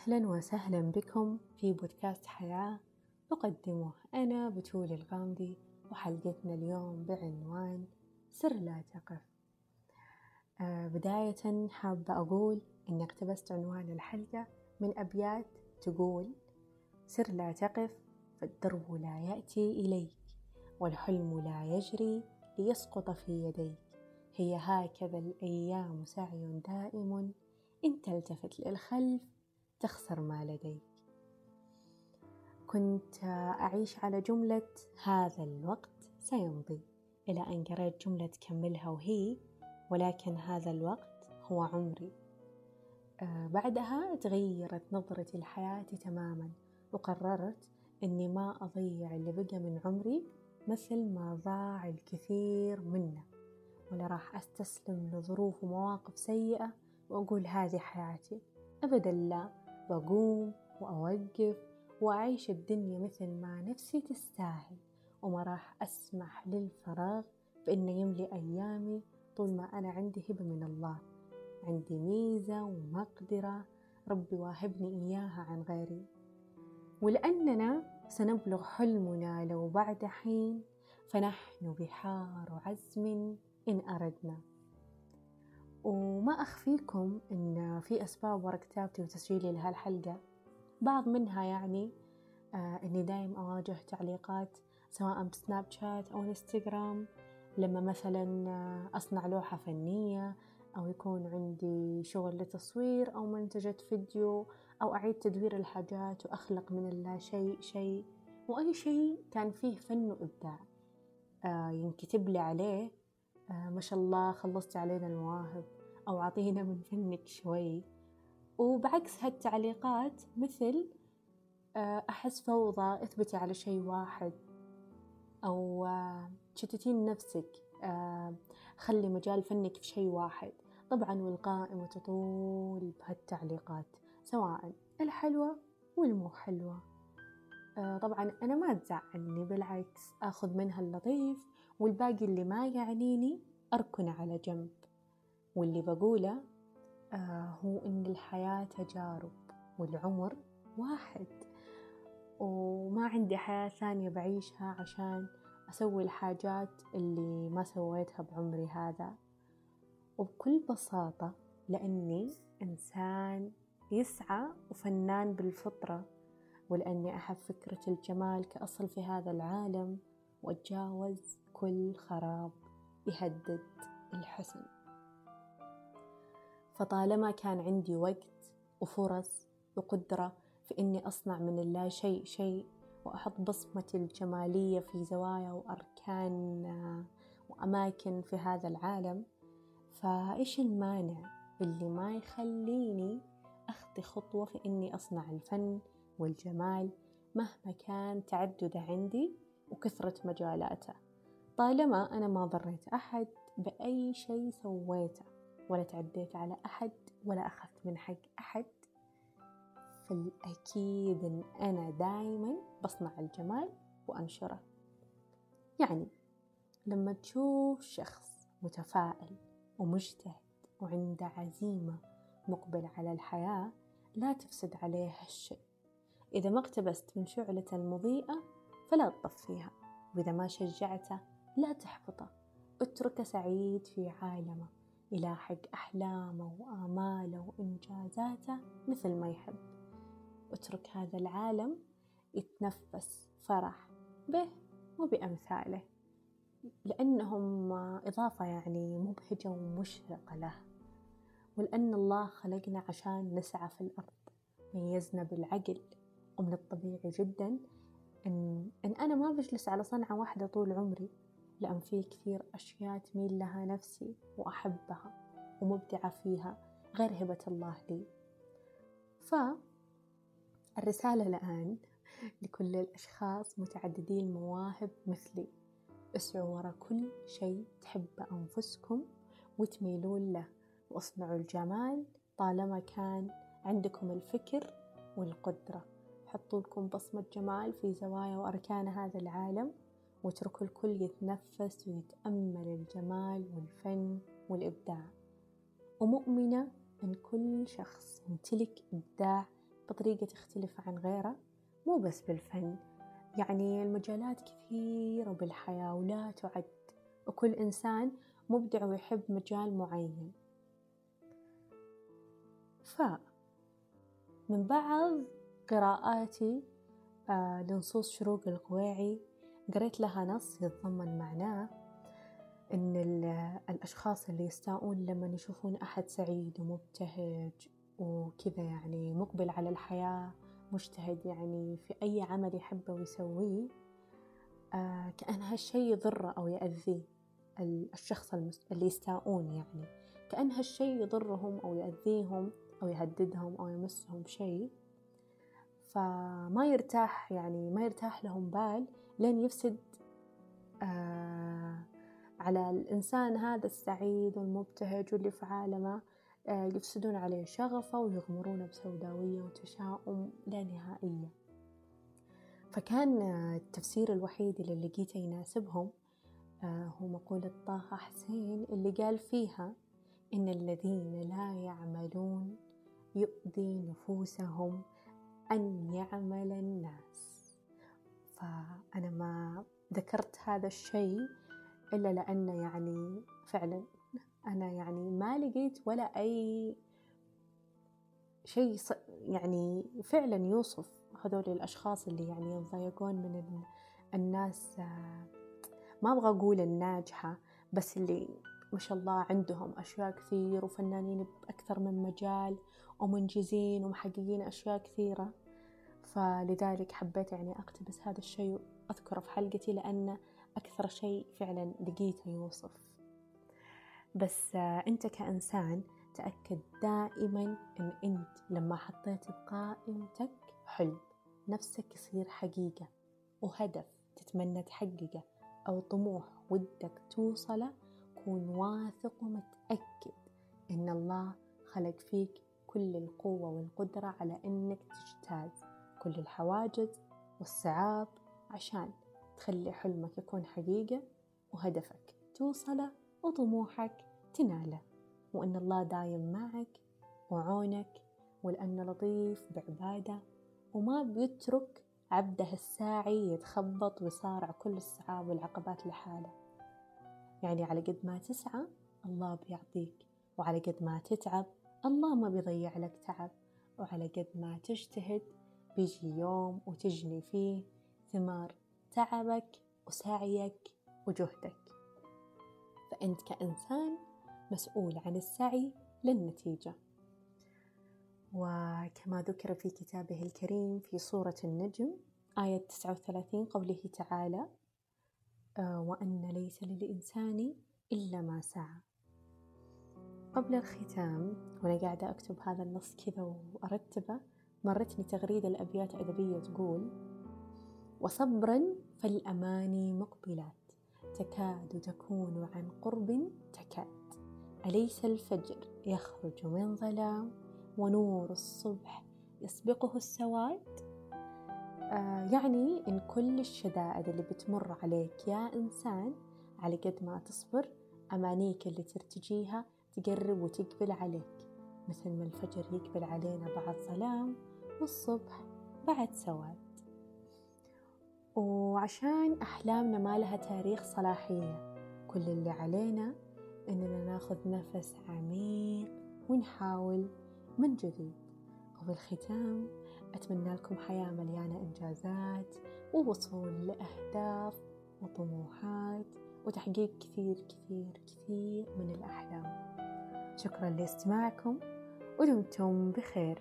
أهلا وسهلا بكم في بودكاست حياة أقدمه أنا بتول الغامدي وحلقتنا اليوم بعنوان سر لا تقف. آه بداية حابة أقول إني اقتبست عنوان الحلقة من أبيات تقول سر لا تقف فالدرب لا يأتي إليك والحلم لا يجري ليسقط في يديك. هي هكذا الأيام سعي دائم إن تلتفت للخلف تخسر ما لديك. كنت أعيش على جملة هذا الوقت سيمضي إلى أن قرأت جملة تكملها وهي ولكن هذا الوقت هو عمري. آه بعدها تغيرت نظرتي لحياتي تماما وقررت أني ما أضيع اللي بقى من عمري مثل ما ضاع الكثير منه ولا راح أستسلم لظروف ومواقف سيئة وأقول هذه حياتي. أبدا لا. بقوم وأوقف وأعيش الدنيا مثل ما نفسي تستاهل. وما راح أسمح للفراغ بأنه يملي أيامي طول ما أنا عندي هبة من الله. عندي ميزة ومقدرة ربي واهبني إياها عن غيري. ولأننا سنبلغ حلمنا لو بعد حين فنحن بحار عزم إن أردنا. وما أخفيكم إن في أسباب ورا كتابتي وتسجيلي لهالحلقة. بعض منها يعني آه إني دايم أواجه تعليقات سواء بسناب شات أو إنستغرام لما مثلا آه، أصنع لوحة فنية أو يكون عندي شغل لتصوير أو منتجة فيديو أو أعيد تدوير الحاجات وأخلق من اللا شيء شيء. وأي شيء كان فيه فن وإبداع آه ينكتب لي عليه ما شاء الله خلصتي علينا المواهب أو أعطينا من فنك شوي. وبعكس هالتعليقات مثل آه أحس فوضى أثبتي على شيء واحد أو آه تشتتين نفسك آه خلي مجال فنك في شيء واحد. طبعا والقائمة تطول بهالتعليقات سواء الحلوة والمو حلوة. آه طبعا أنا ما تزعلني بالعكس أخذ منها اللطيف والباقي اللي ما يعنيني أركن على جنب. واللي بقوله آه هو إن الحياة تجارب والعمر واحد. وما عندي حياة ثانية بعيشها عشان أسوي الحاجات اللي ما سويتها بعمري هذا. وبكل بساطة لأني إنسان يسعى وفنان بالفطرة. ولأني أحب فكرة الجمال كأصل في هذا العالم وأتجاوز كل خراب يهدد الحسن فطالما كان عندي وقت وفرص وقدرة في إني أصنع من اللا شيء شيء وأحط بصمتي الجمالية في زوايا وأركان وأماكن في هذا العالم. فإيش المانع اللي ما يخليني أخطي خطوة في إني أصنع الفن والجمال مهما كان تعدده عندي وكثرة مجالاته. طالما أنا ما ضريت أحد بأي شيء سويته ولا تعديت على أحد ولا أخذت من حق أحد فالأكيد أن أنا دايما بصنع الجمال وأنشره. يعني لما تشوف شخص متفائل ومجتهد وعنده عزيمة مقبل على الحياة لا تفسد عليه هالشيء. إذا ما اقتبست من شعلة المضيئة فلا تطفيها وإذا ما شجعته لا تحبطه. اتركه سعيد في عالمه يلاحق أحلامه وآماله وإنجازاته مثل ما يحب. اترك هذا العالم يتنفس فرح به وبأمثاله لأنهم إضافة يعني مبهجة ومشرقة له. ولأن الله خلقنا عشان نسعى في الأرض ميزنا بالعقل. ومن الطبيعي جدا إن, إن أنا ما بجلس على صنعة واحدة طول عمري. لأن في كثير أشياء تميل لها نفسي وأحبها ومبدعة فيها غير هبة الله لي. فالرسالة الآن لكل الأشخاص متعددي المواهب مثلي. اسعوا ورا كل شيء تحب أنفسكم وتميلون له. واصنعوا الجمال طالما كان عندكم الفكر والقدرة. حطوا لكم بصمة جمال في زوايا وأركان هذا العالم واتركوا الكل يتنفس ويتأمل الجمال والفن والإبداع. ومؤمنة أن كل شخص يمتلك إبداع بطريقة تختلف عن غيره مو بس بالفن. يعني المجالات كثيرة بالحياة ولا تعد. وكل إنسان مبدع ويحب مجال معين. ف من بعض قراءاتي آه لنصوص شروق القويعي قريت لها نص يتضمن معناه إن الأشخاص اللي يستاءون لما يشوفون أحد سعيد ومبتهج وكذا يعني مقبل على الحياة مجتهد يعني في أي عمل يحبه ويسويه آه كأن هالشي يضره أو يأذيه الشخص اللي يستاءون يعني. كأن هالشي يضرهم أو يأذيهم أو يهددهم أو يمسهم بشيء فما يرتاح يعني ما يرتاح لهم بال لين يفسد آه على الإنسان هذا السعيد والمبتهج واللي في عالمه آه يفسدون عليه شغفه ويغمرونه بسوداوية وتشاؤم لا نهائية. فكان التفسير الوحيد اللي لقيته يناسبهم آه هو مقولة طه حسين اللي قال فيها إن الذين لا يعملون يؤذي نفوسهم أن يعمل الناس. فأنا ما ذكرت هذا الشيء إلا لأن يعني فعلا أنا يعني ما لقيت ولا أي شيء يعني فعلا يوصف هذول الأشخاص اللي يعني يتضايقون من الناس. ما أبغى أقول الناجحة بس اللي ما شاء الله عندهم أشياء كثير وفنانين بأكثر من مجال ومنجزين ومحققين أشياء كثيرة. فلذلك حبيت يعني أقتبس هذا الشيء وأذكره في حلقتي لأنه أكثر شيء فعلا لقيته يوصف. بس أنت كإنسان تأكد دائما أن أنت لما حطيت بقائمتك حلم نفسك يصير حقيقة وهدف تتمنى تحققه أو طموح ودك توصله كون واثق ومتأكد إن الله خلق فيك كل القوة والقدرة على إنك تجتاز كل الحواجز والصعاب عشان تخلي حلمك يكون حقيقة وهدفك توصله وطموحك تناله. وإن الله دايم معك وعونك ولأنه لطيف بعبادة وما بيترك عبده الساعي يتخبط ويصارع كل الصعاب والعقبات لحاله. يعني على قد ما تسعى الله بيعطيك وعلى قد ما تتعب الله ما بيضيع لك تعب وعلى قد ما تجتهد بيجي يوم وتجني فيه ثمار تعبك وسعيك وجهدك. فأنت كإنسان مسؤول عن السعي للنتيجة. وكما ذكر في كتابه الكريم في سورة النجم آية 39 قوله تعالى آه، وأن ليس للإنسان إلا ما سعى. قبل الختام وأنا قاعدة أكتب هذا النص كذا وأرتبه مرتني تغريدة الأبيات أدبية تقول وصبرا فالأماني مقبلات تكاد تكون عن قرب تكاد. أليس الفجر يخرج من ظلام ونور الصبح يسبقه السواد؟ آه يعني إن كل الشدائد اللي بتمر عليك يا إنسان على قد ما تصبر أمانيك اللي ترتجيها تقرب وتقبل عليك. مثل ما الفجر يقبل علينا بعد ظلام والصبح بعد سواد. وعشان أحلامنا ما لها تاريخ صلاحية كل اللي علينا إننا ناخذ نفس عميق ونحاول من جديد. وفي الختام أتمنى لكم حياة مليانة إنجازات ووصول لأهداف وطموحات وتحقيق كثير كثير كثير من الأحلام. شكرا لاستماعكم ودمتم بخير.